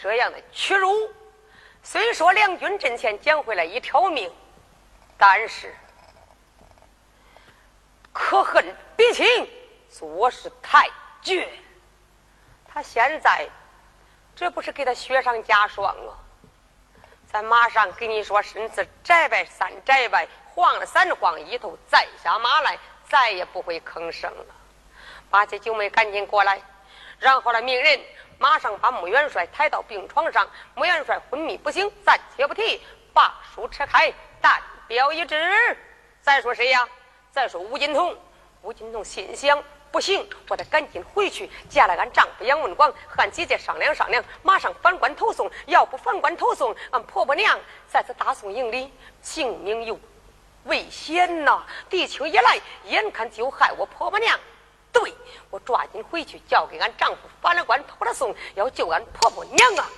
这样的屈辱，虽说两军阵前捡回来一条命，但是可恨比情做事太绝。他现在这不是给他雪上加霜啊？咱马上给你说，身子摘拜三摘拜，晃了三晃，一头再下马来。再也不会吭声了。八戒九妹赶紧过来，然后呢，命人马上把穆元帅抬到病床上。穆元帅昏迷不醒，暂且不提，把书扯开，但表一致。再说谁呀？再说吴金童。吴金童心想：不行，我得赶紧回去见了俺丈夫杨文广，和俺姐姐商量商量，马上反关投送。要不反关投送，俺婆婆娘在这大宋营里性命有。危险呐！地球一来，眼看就害我婆婆娘。对我抓紧回去，交给俺丈夫反了官，投了送，要救俺婆婆娘啊！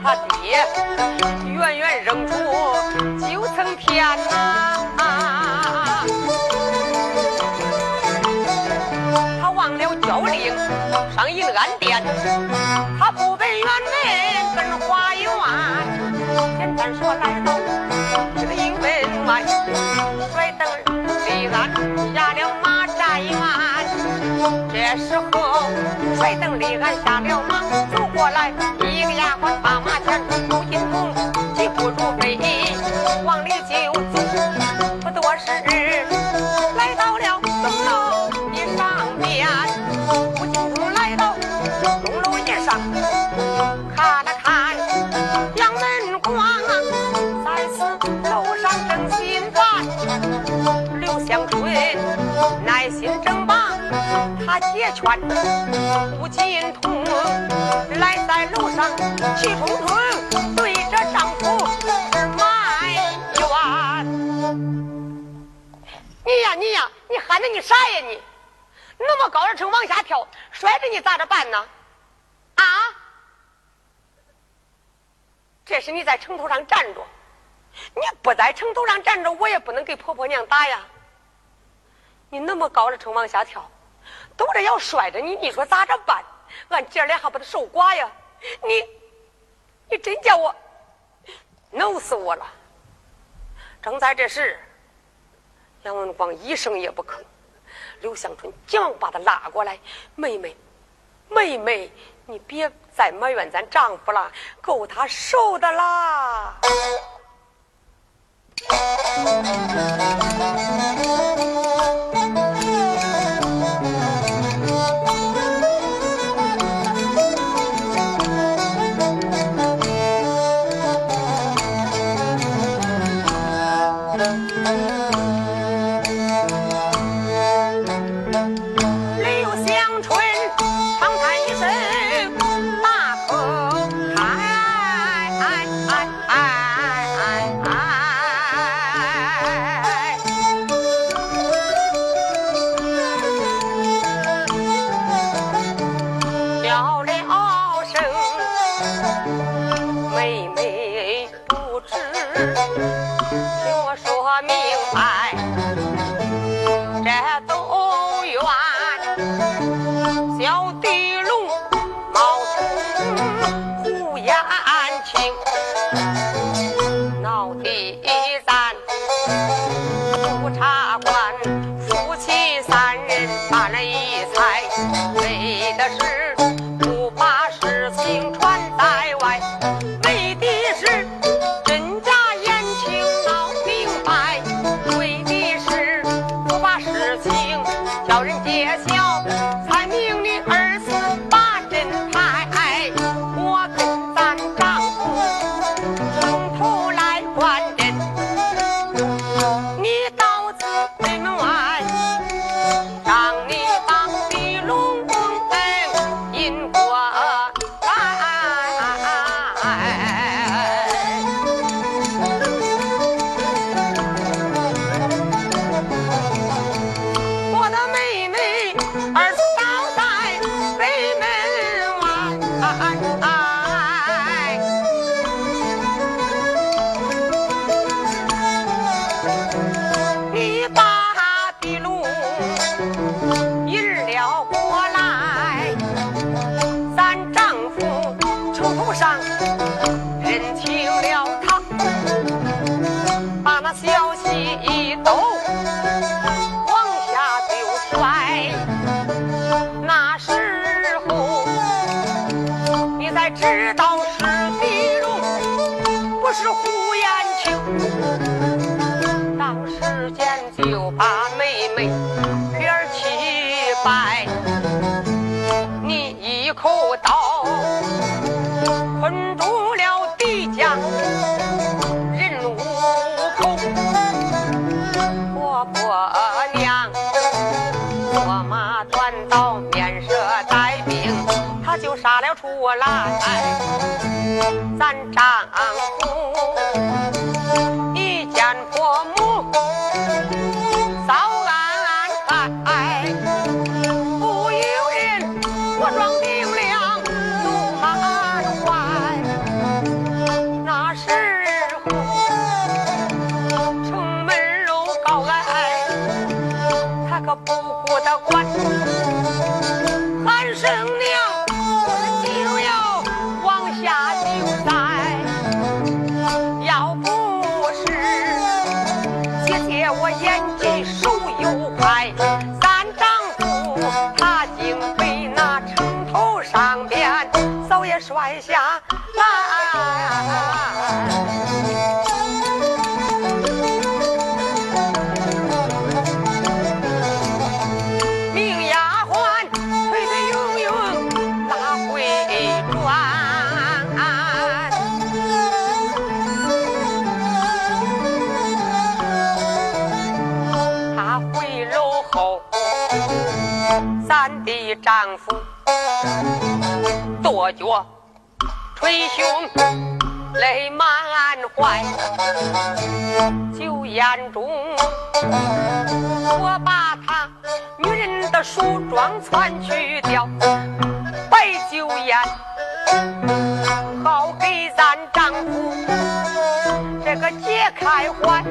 他爹远远扔出九层天呐！他忘了交令上银安殿，他不奔辕门奔花园。简单说，来到这个营门外，摔灯立鞍下了马站院。这时候甩灯立鞍下了马，走过来一个丫鬟把马牵住。不如飞，往里就走，不多时，他解劝不进通，来在楼上气冲冲对着丈夫埋怨。你呀你呀，你喊的你啥呀你？那么高的城往下跳，摔着你咋着办呢？啊？这是你在城头上站着，你不在城头上站着，我也不能给婆婆娘打呀。你那么高的城往下跳，都这要摔着你，你说咋着办？俺姐俩还不得受寡呀？你，你真叫我弄死我了！正在这时，杨文广一声也不吭，刘香春急忙把他拉过来：“妹妹，妹妹，你别再埋怨咱丈夫了，够他受的啦。”捶胸，泪满怀。酒宴中，我把她女人的梳妆全去掉，摆酒宴，好给咱丈夫这个解开怀。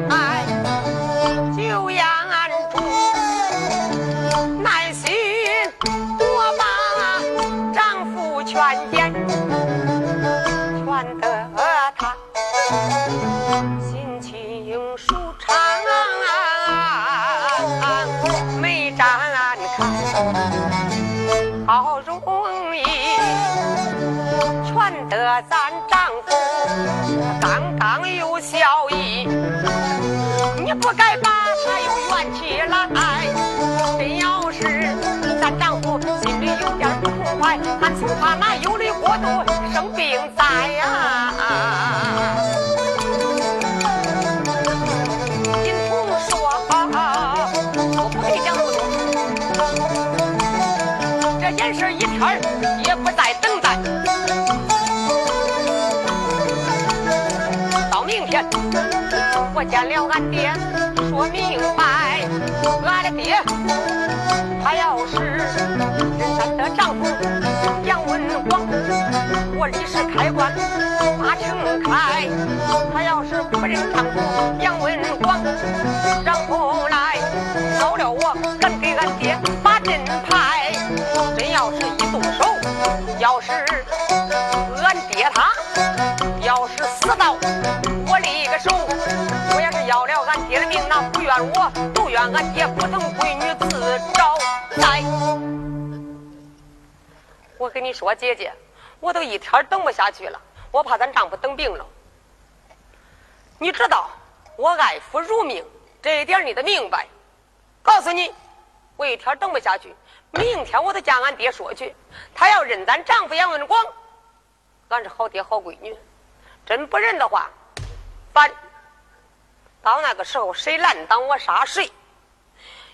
我见了。俺爹，说明白，俺的爹，他要是认咱的丈夫杨文广，我立时开棺把城开；他要是不认丈夫杨文广，然后来走了。我，敢给俺爹把阵牌。真要是一动手，要是那不怨我，都怨俺爹不疼闺女自找灾。我跟你说，姐姐，我都一天等不下去了，我怕咱丈夫等病了。你知道我爱夫如命，这一点你得明白。告诉你，我一天等不下去，明天我就将俺爹说去。他要认咱丈夫杨文广，俺是好爹好闺女；真不认的话，反。到那个时候，谁拦挡我杀谁？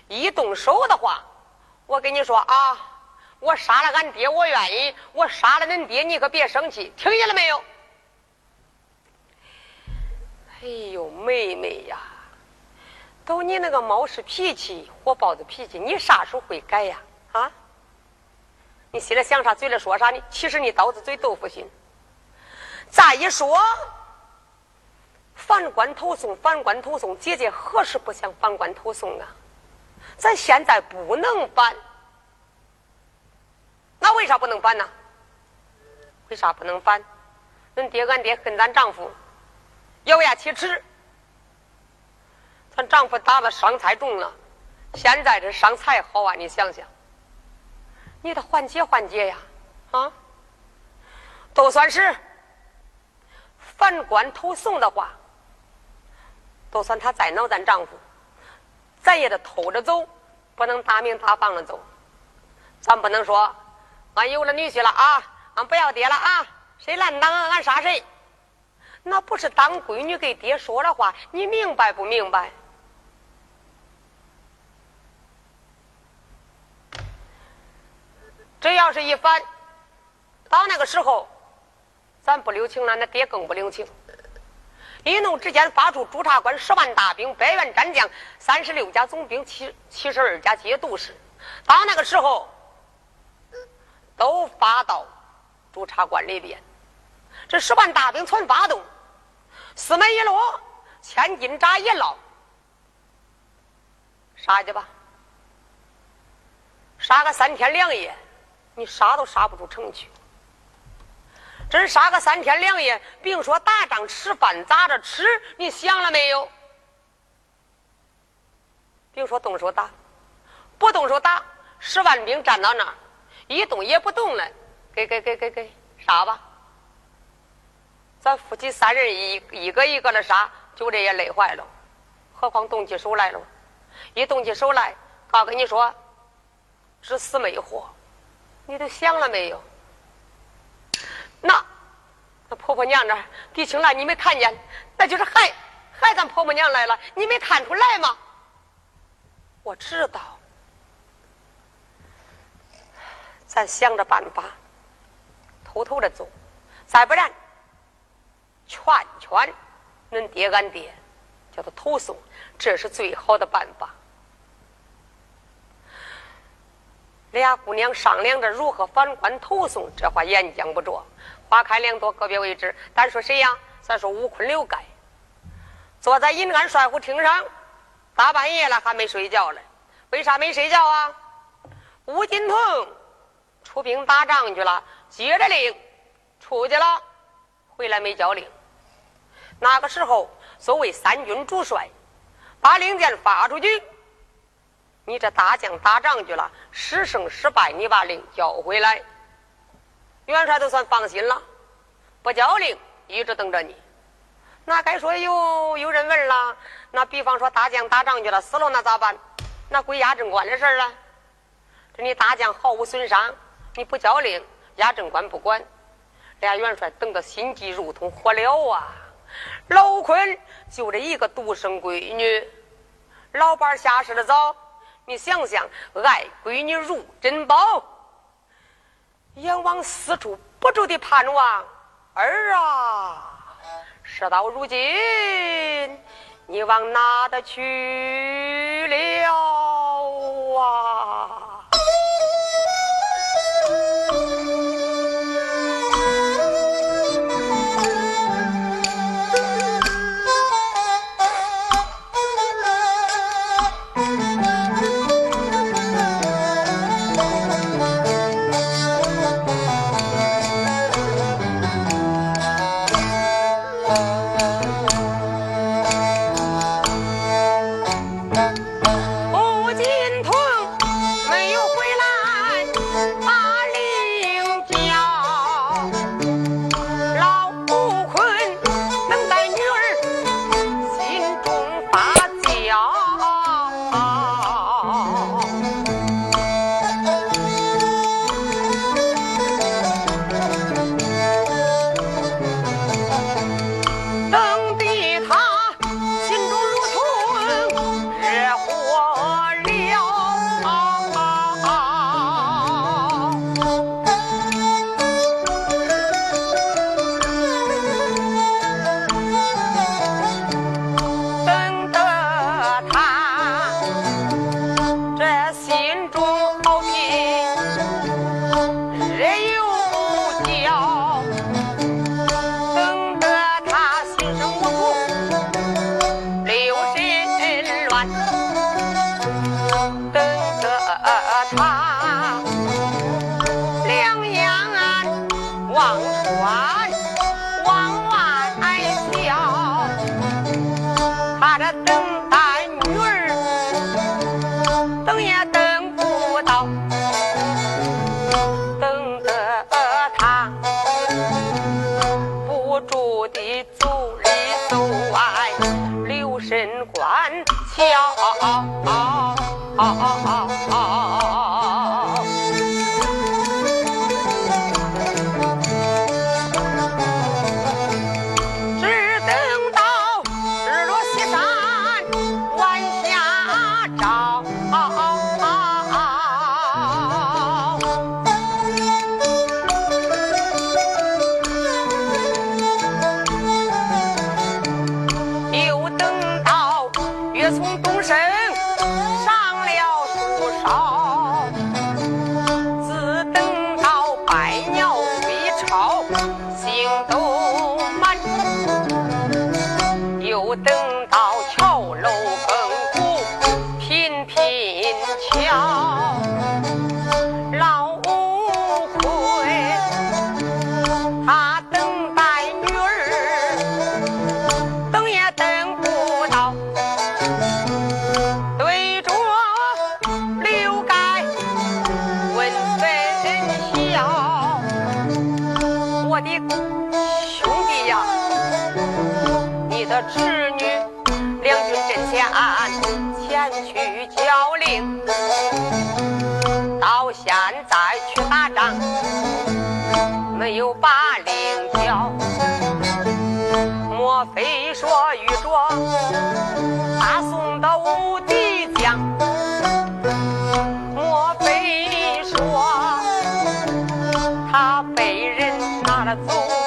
一动手的话，我跟你说啊，我杀了俺爹，我愿意；我杀了恁爹，你可别生气，听见了没有？哎呦，妹妹呀，都你那个猫屎脾气、火爆子脾气，你啥时候会改呀？啊？你心里想啥，嘴里说啥？你其实你刀子嘴豆腐心。再一说。反官投送，反官投送，姐姐何时不想反官投送啊？咱现在不能反，那为啥不能反呢？为啥不能反？恁爹俺爹恨咱丈夫，咬牙切齿。咱丈夫打的伤太重了，现在这伤才好啊！你想想，你得缓解缓解呀，啊？都算是反官投送的话。就算他再闹咱丈夫，咱也得偷着走，不能大明大放的走。咱不能说俺有了女婿了啊，俺不要爹了啊，谁拦挡俺杀谁。那不是当闺女给爹说的话，你明白不明白？这要是一反，到那个时候，咱不留情了，那爹更不留情。一怒之间，发出朱察官十万大兵、百员战将、三十六家总兵、七七十二家节度使。到那个时候，都发到朱察官里边。这十万大兵全发动，四门一落，千斤闸一捞，杀去吧！杀个三天两夜，你杀都杀不出城去。真杀个三天两夜，并说打仗吃饭咋着吃？你想了没有？别说动手打，不动手打，十万兵站到那儿，一动也不动了，给给给给给杀吧！咱夫妻三人一一个一个的杀，就这也累坏了，何况动起手来了？一动起手来，告跟你说，只死没活，你都想了没有？那，那婆婆娘这狄青兰，你没看见？那就是害害咱婆婆娘来了，你没看出来吗？我知道，咱想着办法，偷偷的走，再不然，劝劝恁爹俺爹，叫他投诉，这是最好的办法。俩姑娘商量着如何反关投送，这话言讲不着。花开两朵，个别位置。单说谁呀？咱说吴坤、刘盖，坐在银安帅府厅上，大半夜了还没睡觉嘞。为啥没睡觉啊？吴金童出兵打仗去了，接着令出去了，回来没交令。那个时候，所谓三军主帅，把令箭发出去。你这大将打仗去了，十胜十败，你把令交回来，元帅都算放心了。不交令，一直等着你。那该说有有人问了，那比方说大将打仗去了，死了那咋办？那归压政官的事儿了。这你大将毫无损伤，你不交令，压政官不管。俩元帅等的心急如同，火燎啊！老坤就这一个独生闺女，老伴下世的早。你想想，爱闺女如珍宝，阎王四处不住的盼望儿啊！事到如今，你往哪的去了啊？啊被人拿了走。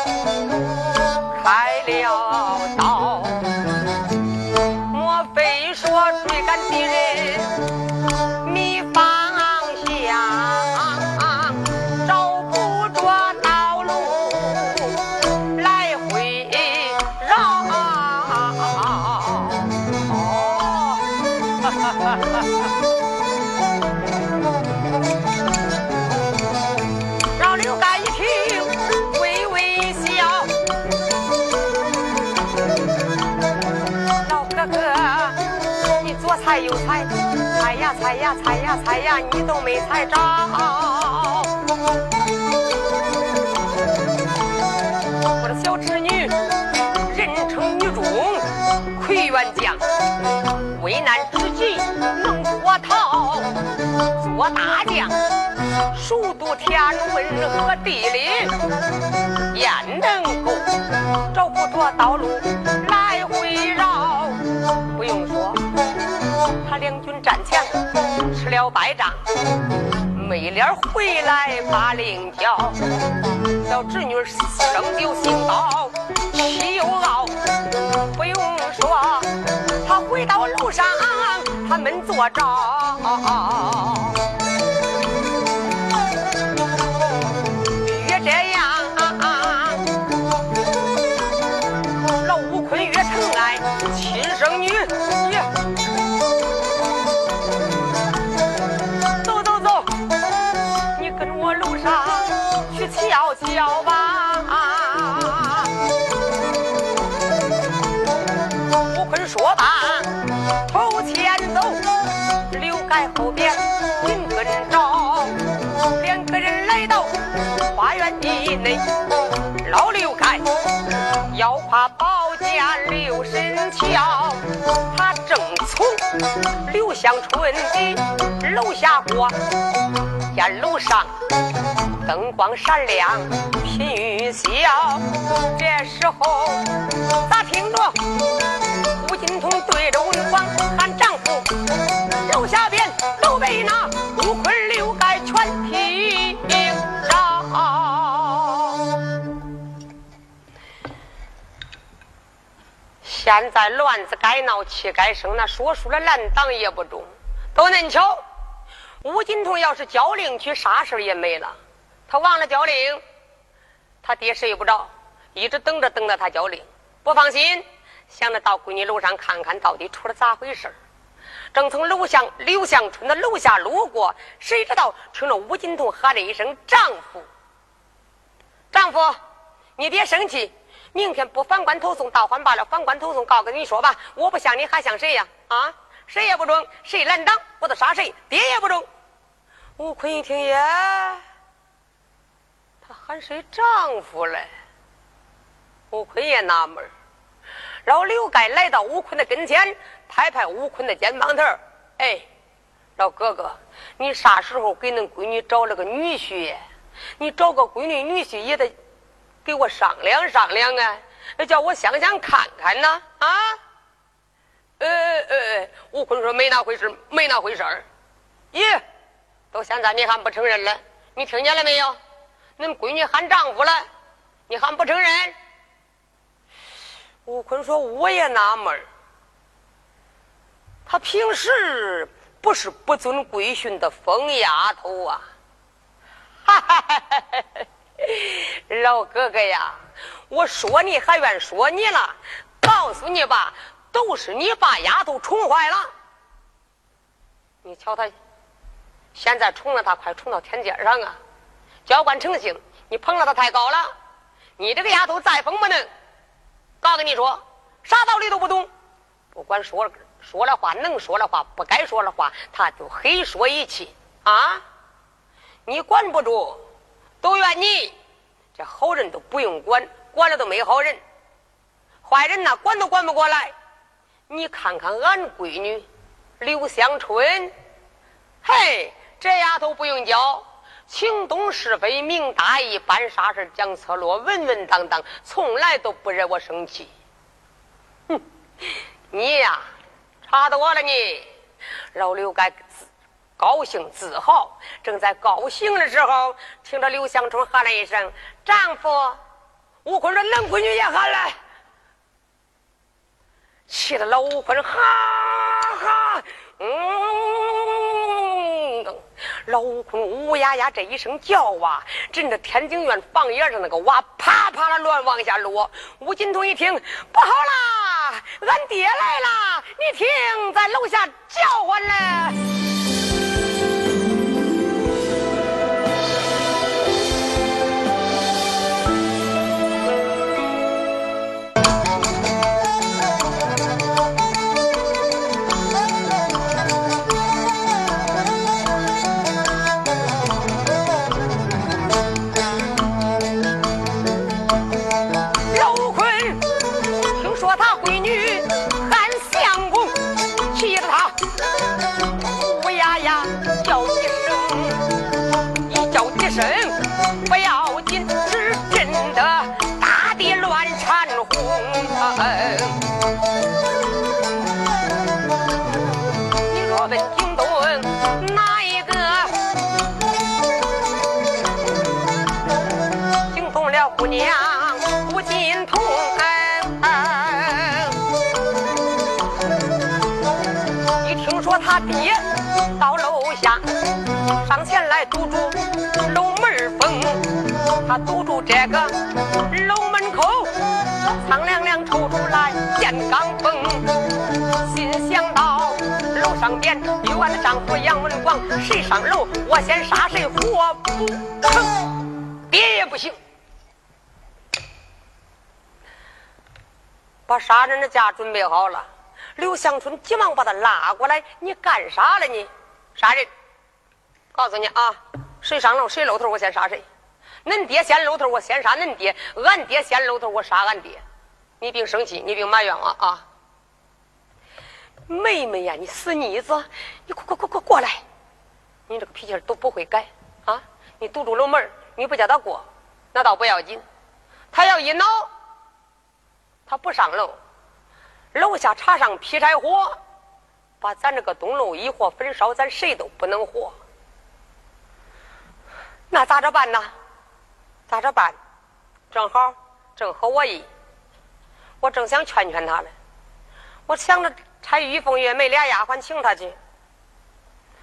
猜呀猜呀猜呀，你都没猜着。我的小侄女，人称女中魁元将，危难之际能脱逃，做大将，熟读天文和地理，焉能够找不着道路来回绕？不用说，他两军战前吃了败仗，没脸回来把令交。小侄女生丢心高，气又傲。不用说，他回到路上，他们坐着。到花园地内，老刘盖腰挎宝剑留神瞧，他正从刘香春的楼下过，见楼上灯光闪亮，频雨笑。这时候咋听着吴金童对着文广喊丈夫，楼下边都被那现在乱子该闹，气该生，那说书的烂党也不中。都恁巧，吴金童要是交令去，啥事也没了。他忘了交令，他爹睡不着，一直等着等着他交令，不放心，想着到闺女楼上看看到底出了咋回事正从楼下刘向春的楼下路过，谁知道听着吴金童喊了一声“丈夫”，丈夫，你爹生气。明天不反官投送，倒换罢了；反官投送，告跟你说吧，我不像你，还像谁呀？啊，谁也不中，谁拦挡，我就杀谁，爹也不中。吴坤一听，耶，他喊谁丈夫嘞？吴坤也纳闷老刘盖来到吴坤的跟前，拍拍吴坤的肩膀头哎，老哥哥，你啥时候给恁闺女找了个女婿？你找个闺女女婿也得。给我商量商量啊！叫我想想看看呢啊！呃呃，吴坤说没那回事，没那回事儿。咦，到现在你还不承认了？你听见了没有？恁闺女喊丈夫了，你还不承认？吴坤说我也纳闷，他平时不是不遵规训的疯丫头啊！哈哈哈哈哈！老哥哥呀，我说你还愿说你了，告诉你吧，都是你把丫头宠坏了。你瞧他，现在宠了他，快宠到天阶上啊！娇惯成性，你捧了他太高了。你这个丫头再疯不能，告诉你说，啥道理都不懂。不管说说了话，能说了话，不该说的话，他就黑说一气啊！你管不住。都怨你，这好人都不用管，管了都没好人，坏人呐管都管不过来。你看看俺闺女刘香春，嘿，这丫头不用教，情懂是非，明大义，办啥事讲策略，稳稳当当，从来都不惹我生气。哼，你呀，差多了你，老刘该。高兴自豪，正在高兴的时候，听着刘香春喊了一声“丈夫”，吴坤说：“恁闺女也喊了。”气得老吴坤哈哈，嗯，老吴坤呜呀呀这一声叫啊，震得天津院房檐上那个瓦啪啪的乱往下落。吴金童一听，不好啦，俺爹来啦！你听，在楼下叫唤嘞。他爹到楼下上前来堵住楼门缝，他堵住这个楼门口，苍凉凉抽出来见钢风，心想到楼上边有俺的丈夫杨文广，谁上楼我先杀谁活不成，爹也不行。把杀人的架准备好了，刘香春急忙把他拉过来：“你干啥了？你杀人！告诉你啊，谁上楼谁露头，我先杀谁。恁爹先露头，我先杀恁爹；俺爹先露头，我杀俺爹。你别生气，你别埋怨我啊！妹妹呀，你死妮子，你快快快快过来！你这个脾气都不会改啊！你堵住楼门，你不叫他过，那倒不要紧。他要一恼。”他不上楼，楼下插上劈柴火，把咱这个东楼一火焚烧，咱谁都不能活。那咋着办呢？咋着办？正好正合我意，我正想劝劝他呢。我想着差玉凤、月梅俩丫鬟请他去，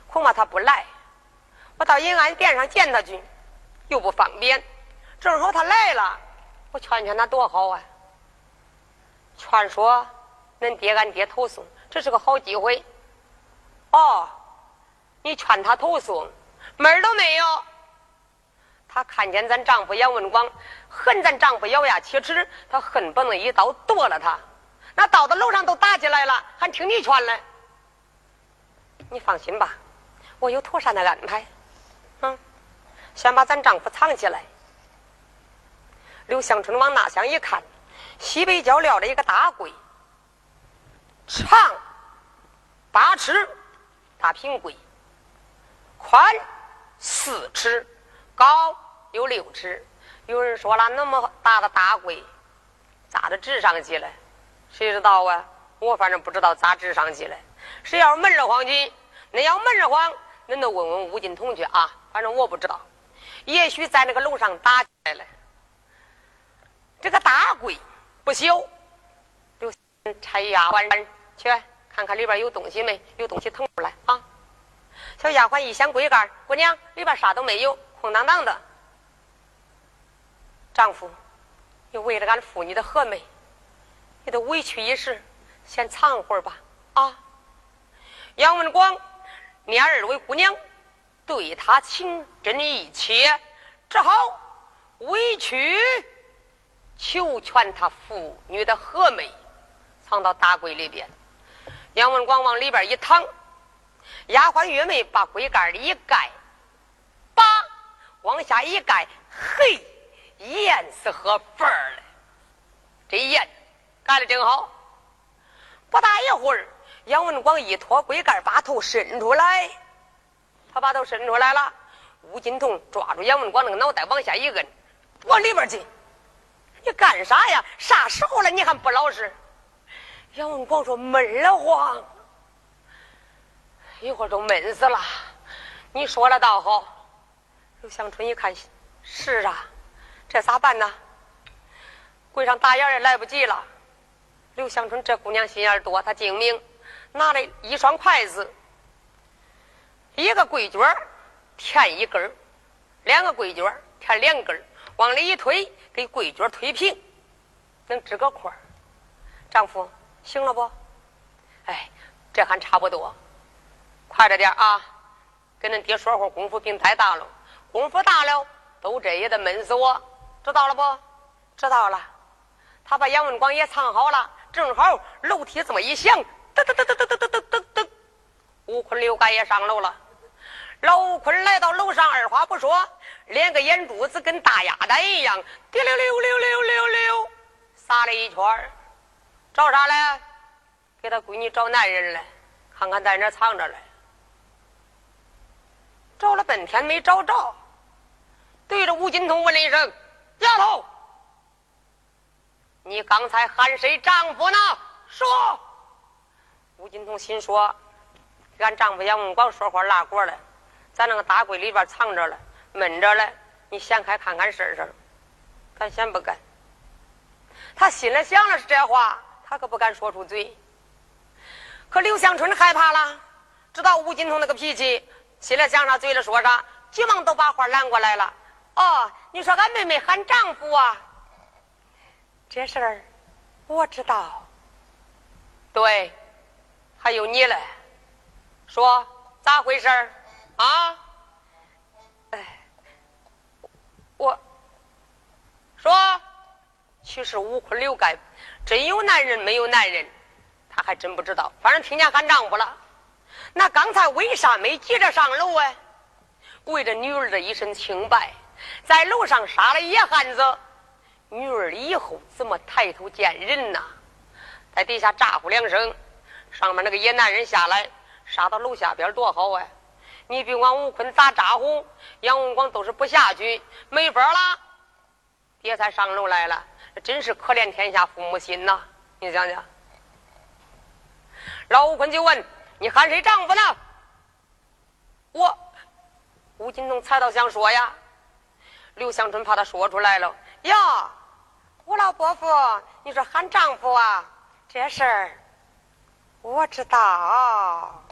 恐怕他不来。我到银安殿上见他去，又不方便。正好他来了，我劝劝他多好啊！劝说恁爹俺爹投送，这是个好机会。哦，你劝他投送，门儿都没有。他看见咱丈夫杨文广恨咱丈夫咬牙切齿，他恨不能一刀剁了他。那到到楼上都打起来了，还听你劝嘞？你放心吧，我有妥善的安排。嗯，先把咱丈夫藏起来。刘香春往那厢一看。西北角撂了一个大柜，长八尺，大平柜，宽四尺，高有六尺。有人说了，那么大的大柜，咋的支上去了？谁知道啊？我反正不知道咋支上去了。谁要闷着慌去？那要闷着慌，恁都问问吴金童去啊！反正我不知道，也许在那个楼上打起来了。这个大柜。不朽，刘差丫鬟去看看里边有东西没？有东西腾出来啊！小丫鬟一掀柜盖，姑娘里边啥都没有，空荡荡的。丈夫，你为了俺父女的和美，你都委屈一时，先藏会儿吧啊！杨文广，你二位姑娘对他情真意切，只好委屈。求全他父女的和美，藏到大柜里边。杨文广往里边一躺，丫鬟月梅把柜盖一盖，把往下一盖，嘿，严是合份儿了。这严盖的正好。不大一会儿，杨文广一脱柜盖，把头伸出来，他把头伸出来了。吴金童抓住杨文广那个脑袋往下一摁，往里边进。你干啥呀？啥时候了你还不老实？杨文广说闷了慌，一会儿都闷死了。你说了倒好。刘香春一看，是啊，这咋办呢？柜上打眼也来不及了。刘香春这姑娘心眼多，她精明，拿了一双筷子，一个桂卷填一根两个桂卷填两根往里一推。给桂卷推平，能支个块。丈夫，行了不？哎，这还差不多。快着点啊！跟恁爹说会儿功夫，别太大了。功夫大了，都这也得闷死我。知道了不？知道了。他把杨文广也藏好了，正好楼梯这么一响，噔噔噔噔噔噔噔噔噔，吴坤、刘干也上楼了。老吴坤来到楼上，二话不说。连个眼珠子跟大鸭蛋一样，滴溜溜溜溜溜溜，撒了一圈找啥嘞？给他闺女找男人嘞，看看在哪藏着嘞。找了半天没找着，对着吴金童问了一声：“丫头，你刚才喊谁丈夫呢？”说。吴金童心说：“俺丈夫杨文广说话拉过了，在那个大柜里边藏着了。”闷着嘞，你掀开看看试试，敢先不敢？他心里想的是这话，他可不敢说出嘴。可刘香春害怕了，知道吴金通那个脾气，心里想啥嘴里说啥，急忙都把话拦过来了。哦，你说俺妹妹喊丈夫啊？这事儿我知道。对，还有你嘞，说咋回事儿啊？哎，我说，其实吴坤刘盖真有男人没有男人，他还真不知道。反正听见喊丈夫了。那刚才为啥没急着上楼啊？为着女儿的一身清白，在楼上杀了野汉子，女儿以后怎么抬头见人呐？在底下咋呼两声，上面那个野男人下来，杀到楼下边多好啊！你别管吴坤咋咋呼，杨文广都是不下去，没法了，爹才上楼来了，这真是可怜天下父母心呐！你想想，老吴坤就问。你喊谁丈夫呢？我吴金东猜到想说呀，刘香春怕他说出来了呀。吴老伯父，你说喊丈夫啊？这事儿我知道。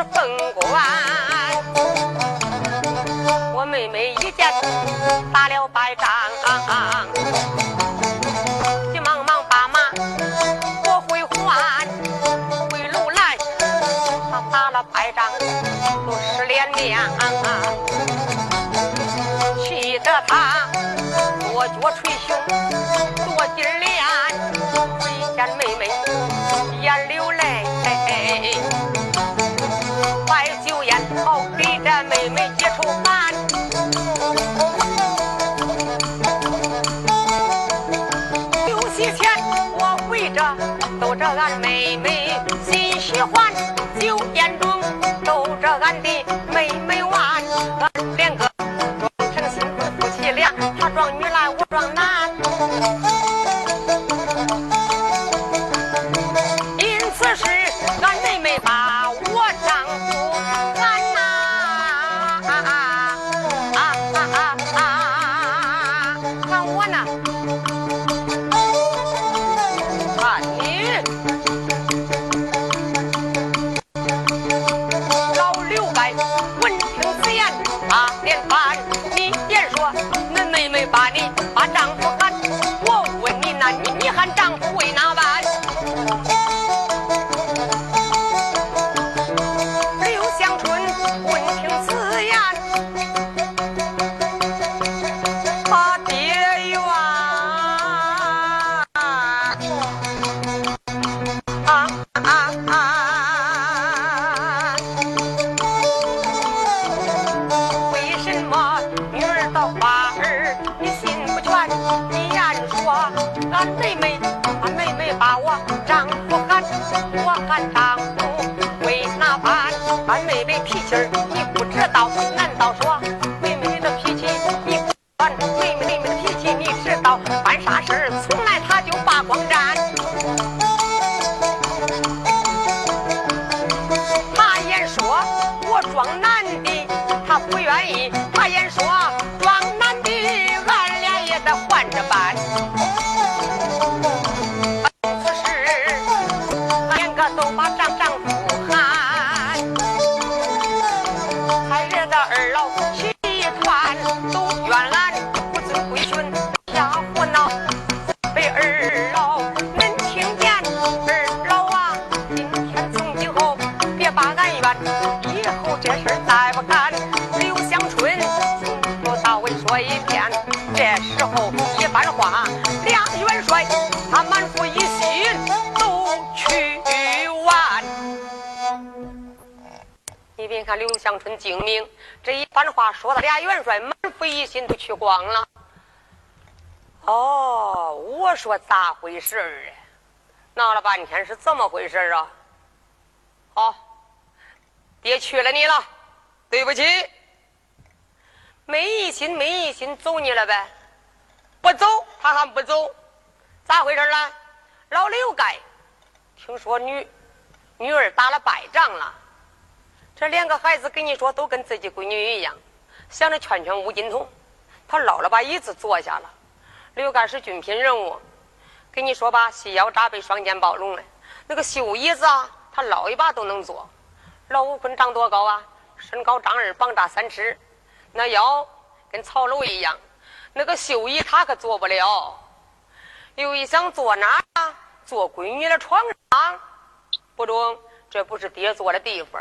是凤刘香春精明，这一番话说的俩元帅满腹疑心都去光了。哦，我说咋回事儿啊？闹了半天是怎么回事啊？好，爹去了你了，对不起，没一心没一心走你了呗？不走，他还不走，咋回事儿呢？老刘盖听说女女儿打了败仗了，这两个孩子跟你说都跟自己闺女一样，想着劝劝吴金童，他捞了把椅子坐下了。刘干是军品人物，跟你说吧，细腰扎背，双肩包拢的，那个绣椅子啊，他捞一把都能坐。老吴坤长多高啊？身高丈二，膀大三尺，那腰跟曹楼一样。那个绣椅他可坐不了。又一想坐哪啊？坐闺女的床上？不中，这不是爹坐的地方。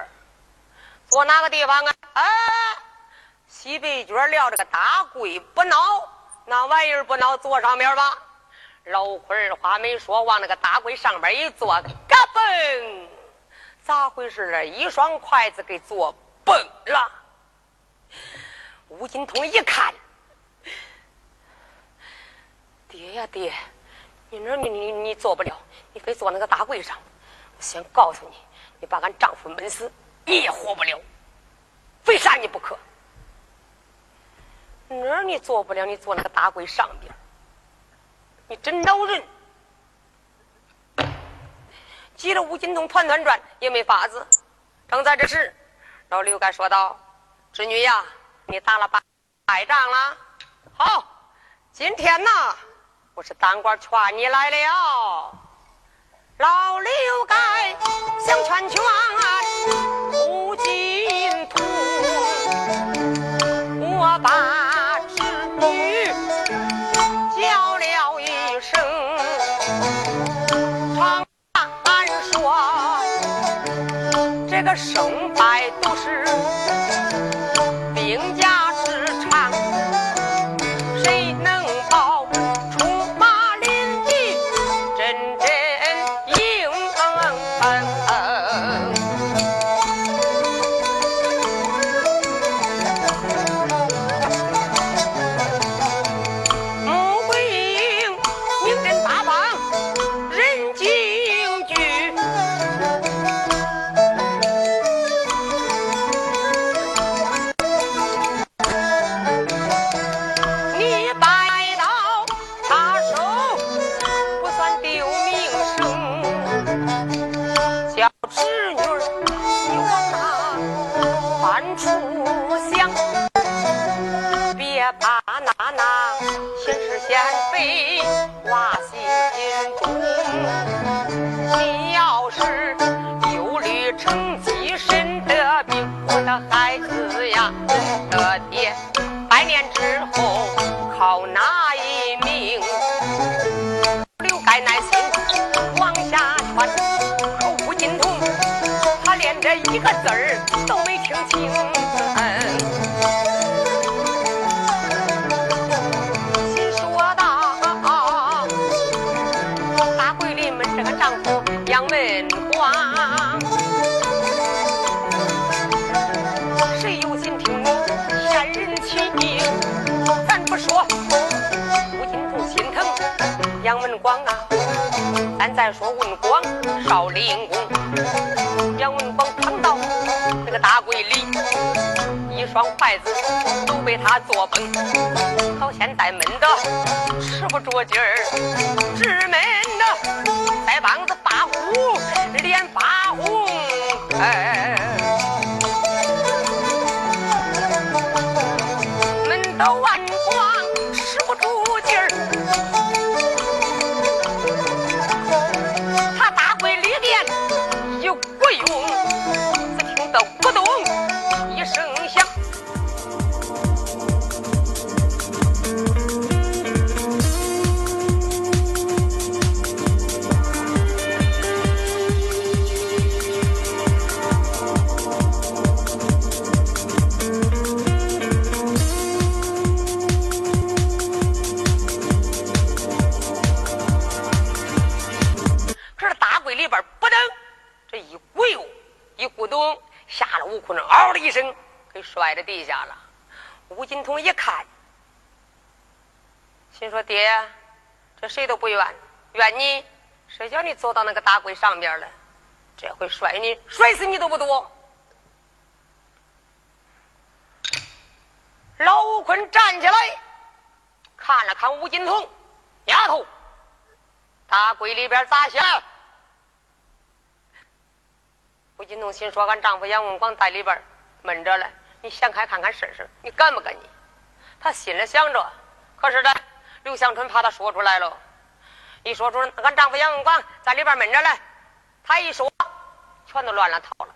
坐哪个地方啊？啊，西北角撂着个大柜，不孬。那玩意儿不孬，坐上面吧。老坤儿话没说，往那个大柜上边一坐，嘎嘣，咋回事啊？一双筷子给坐崩了。吴金通一看，爹呀爹，你那你你你坐不了，你非坐那个大柜上。我先告诉你，你把俺丈夫闷死，你也活不了，非杀你不可。哪儿你坐不了？你坐那个大柜上边，你真恼人！急得吴金东团团转，也没法子。正在这时，老刘该说道：“侄女呀，你打了败败仗了。好，今天呐，我是当官劝你来了。老刘该想劝劝无尽痛我把织女叫了一声长叹说这个胜败都是心说道：大柜里闷这个丈夫杨文广，谁有心听你骗人起？咱不说，吴金童心疼杨文广啊，咱再说文广少林功，一双筷子都被他做崩，好现在闷的吃不着劲儿，直闷你，谁叫你走到那个大柜上边了？这回摔你，摔死你都不多。”老吴坤站起来，看了看吴金童，丫头，大柜里边咋想？吴金童心说：“俺丈夫杨文广在里边闷着了，你掀开看看试试，你敢不敢？你？”他心里想着，可是呢，刘香春怕他说出来了，一说出俺丈夫杨文广在里边闷着嘞，他一说，全都乱了套了。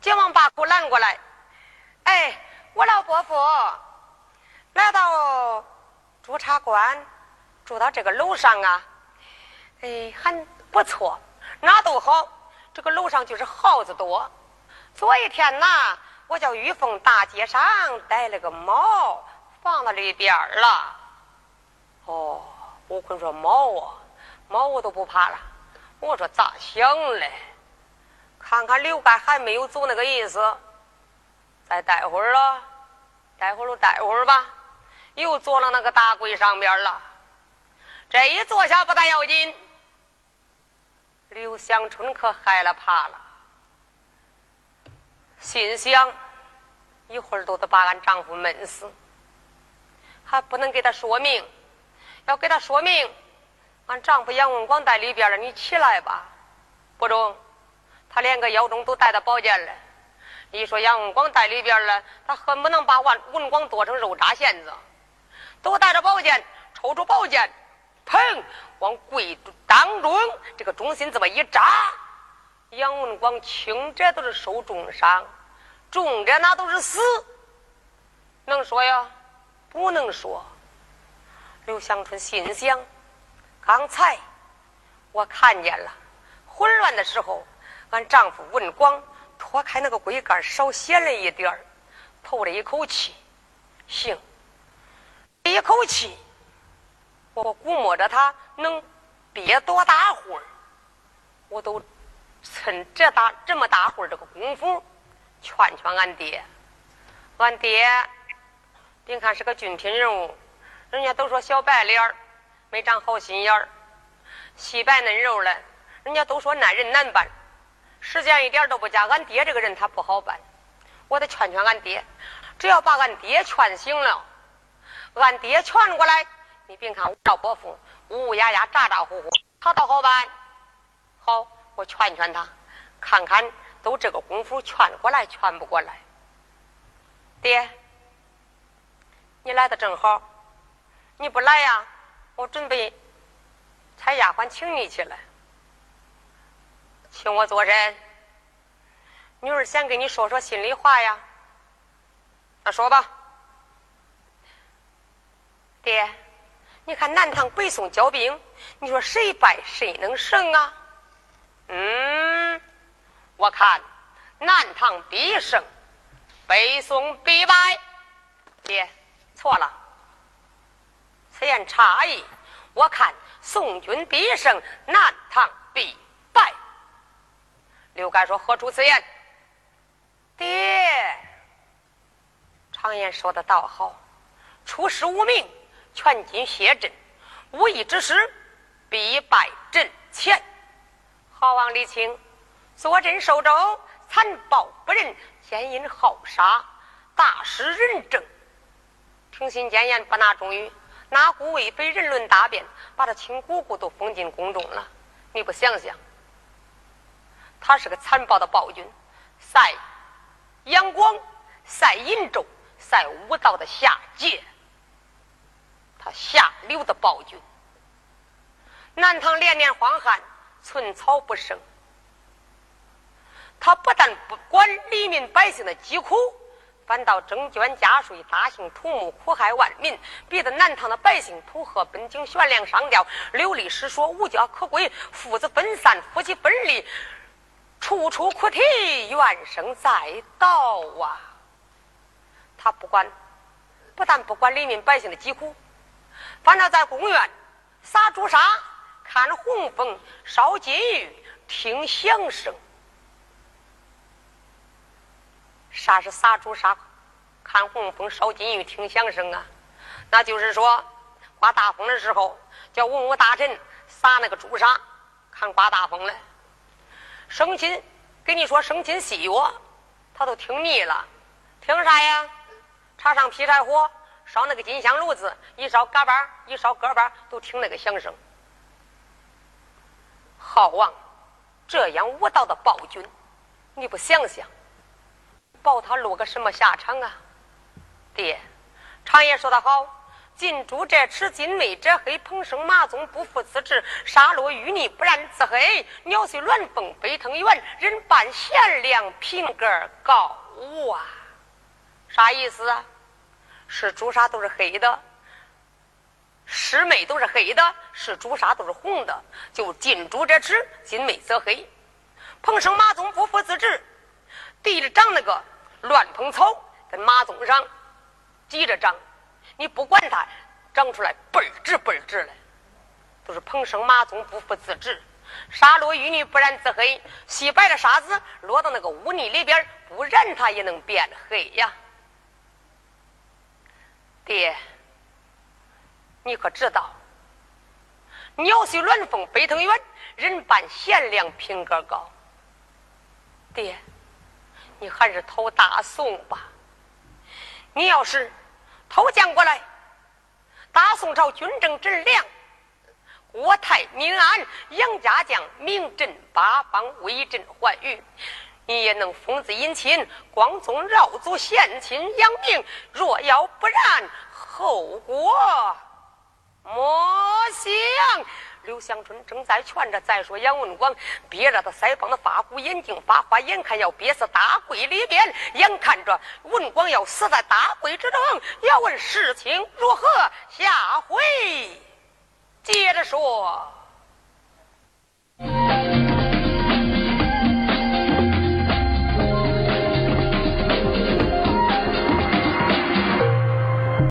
急忙把口拦过来：“哎，我老伯父来到朱茶馆，住到这个楼上啊，哎，还不错，哪都好。”这个楼上就是耗子多。昨一天呐，我叫玉凤大街上逮了个猫，放到里边了。哦，吴坤说猫啊，猫我都不怕了。我说咋想嘞？看看刘干还没有走那个意思，再待会儿了，待会儿就待会儿吧。又坐到那个大柜上边了。这一坐下不但要紧。刘香春可害了怕了，心想一会儿都得把俺丈夫闷死，还不能给他说明，要给他说明，俺丈夫杨文广在里边了，你起来吧，不中，他连个腰中都带着宝剑了，一说杨文广在里边了，他恨不能把万文广剁成肉渣馅子，都带着宝剑，抽出宝剑。砰！往柜当中这个中心这么一扎，杨文广轻者都是受重伤，重者那都是死。能说呀？不能说。刘香春心想：刚才我看见了，混乱的时候，俺丈夫文广脱开那个龟盖，少显了一点儿，透了一口气。行，一口气。我估摸着他能憋多大会儿，我都趁这大这么大会儿这个功夫，劝劝俺爹。俺爹，别看是个俊品人物，人家都说小白脸儿没长好心眼儿，细白嫩肉了，人家都说男人难办，实际上一点都不假。俺爹这个人他不好办，我得劝劝俺爹。只要把俺爹劝醒了，俺爹劝过来。你别看我老伯父呜呜呀呀咋咋呼呼，他倒好办。好，我劝劝他，看看都这个功夫劝过来劝不过来。爹，你来的正好，你不来呀，我准备差丫鬟请你去了。请我做甚？女儿想跟你说说心里话呀。那说吧，爹。你看南唐北宋交兵，你说谁败谁能胜啊？嗯，我看南唐必胜，北宋必败。爹，错了，此言差矣。我看宋军必胜，南唐必败。刘干说：“何出此言？”爹，常言说的倒好，出师无名。全军谢阵，无意之时必败阵前。好王李清坐镇寿州，残暴不仁，奸淫好杀，大失人正。听信谏言，不拿忠于，拿古为非，人伦大变，把他亲姑姑都封进宫中了。你不想想，他是个残暴的暴君，赛阳光，赛银州，赛武道的下界，他下流的暴君。南唐连年荒旱，寸草不生。他不但不管黎民百姓的疾苦，反倒征捐加税，大兴土木，苦害万民，逼得南唐的百姓土河奔井，悬梁上吊，流离失所，无家可归，父子分散，夫妻分离，处处哭啼，怨声载道啊！他不管，不但不管黎民百姓的疾苦，反倒在公园撒朱砂。看红枫，烧金玉，听响声。啥是撒朱砂？看红枫，烧金玉，听响声啊！那就是说，刮大风的时候，叫文武大臣撒那个朱砂，看刮大风了。生亲跟你说生亲细约，他都听腻了。听啥呀？插上劈柴火，烧那个金香炉子，一烧嘎巴，一烧咯巴，都听那个响声。好啊，这样无道的暴君，你不想想，保他落个什么下场啊？爹，常言说得好，近朱者赤，近墨者黑。蓬生马宗，不负此志；沙落淤泥，不染自黑。鸟随鸾凤，飞腾远，人伴贤良，品格高啊！啥意思啊？是朱砂都是黑的。师妹都是黑的，是朱砂都是红的。就近朱者赤，近墨则黑。蓬生马宗不负自知，地里长那个乱蓬草，跟马鬃上挤着长。你不管它，长出来倍儿直倍儿直的，都是蓬生马鬃不负自知。沙落淤泥不染自黑，洗白的沙子落到那个污泥里边，不染它也能变黑呀，爹。你可知道，鸟随鸾凤飞腾远，人伴贤良品格高。爹，你还是投大宋吧。你要是投降过来，大宋朝军政真良，国泰民安，杨家将名震八方，威震寰宇，你也能封子引亲，光宗绕祖，献亲扬名。若要不然，后果。莫想，刘香春正在劝着。再说杨文广憋着他腮帮子发鼓，眼睛发花，眼看要憋死大柜里边，眼看着文广要死在大柜之中。要问事情如何，下回接着说。